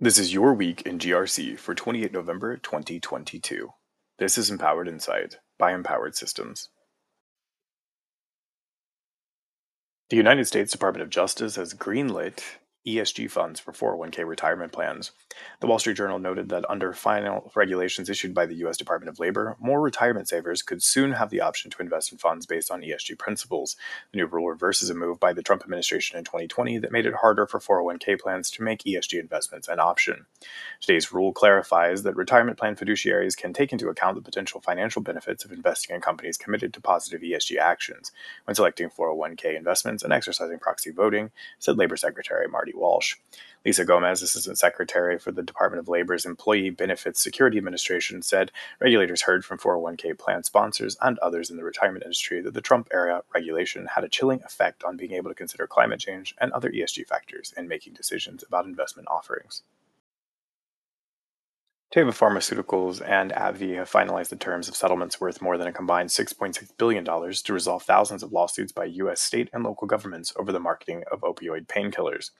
This is your week in GRC for 28 November 2022. This is Empowered Insight by Empowered Systems. The United States Department of Justice has greenlit ESG funds for 401k retirement plans. The Wall Street Journal noted that under final regulations issued by the U.S. Department of Labor, more retirement savers could soon have the option to invest in funds based on ESG principles. The new rule reverses a move by the Trump administration in 2020 that made it harder for 401k plans to make ESG investments an option. Today's rule clarifies that retirement plan fiduciaries can take into account the potential financial benefits of investing in companies committed to positive ESG actions when selecting 401k investments and exercising proxy voting, said Labor Secretary Marty. Walsh. Lisa Gomez, Assistant Secretary for the Department of Labor's Employee Benefits Security Administration, said regulators heard from 401k plan sponsors and others in the retirement industry that the Trump era regulation had a chilling effect on being able to consider climate change and other ESG factors in making decisions about investment offerings. Teva Pharmaceuticals and AbbVie have finalized the terms of settlements worth more than a combined $6.6 billion to resolve thousands of lawsuits by U.S. state and local governments over the marketing of opioid painkillers.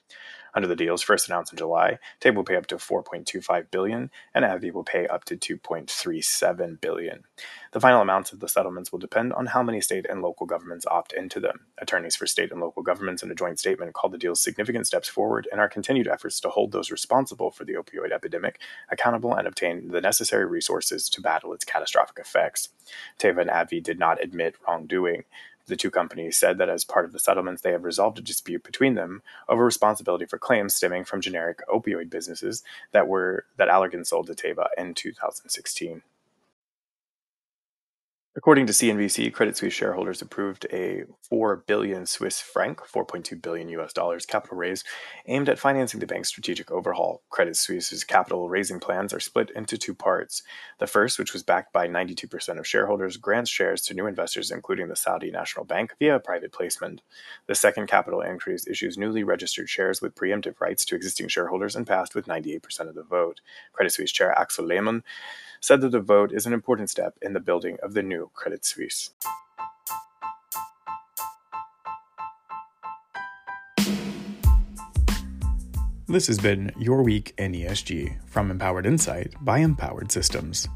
Under the deals first announced in July, Teva will pay up to 4.25 billion, and AbbVie will pay up to 2.37 billion. The final amounts of the settlements will depend on how many state and local governments opt into them. Attorneys for state and local governments in a joint statement called the deals significant steps forward in our continued efforts to hold those responsible for the opioid epidemic accountable and obtain the necessary resources to battle its catastrophic effects. Teva and AbbVie did not admit wrongdoing. The two companies said that as part of the settlements, they have resolved a dispute between them over responsibility for claims stemming from generic opioid businesses that were that Allergan sold to Teva in 2016. According to CNBC, Credit Suisse shareholders approved a 4 billion Swiss franc, 4.2 billion US dollars capital raise aimed at financing the bank's strategic overhaul. Credit Suisse's capital raising plans are split into two parts. The first, which was backed by 92% of shareholders, grants shares to new investors including the Saudi National Bank via a private placement. The second capital increase issues newly registered shares with preemptive rights to existing shareholders and passed with 98% of the vote. Credit Suisse chair Axel Lehmann said that the vote is an important step in the building of the new Credit Suisse. This has been Your Week in ESG from Empowered Insight by Empowered Systems.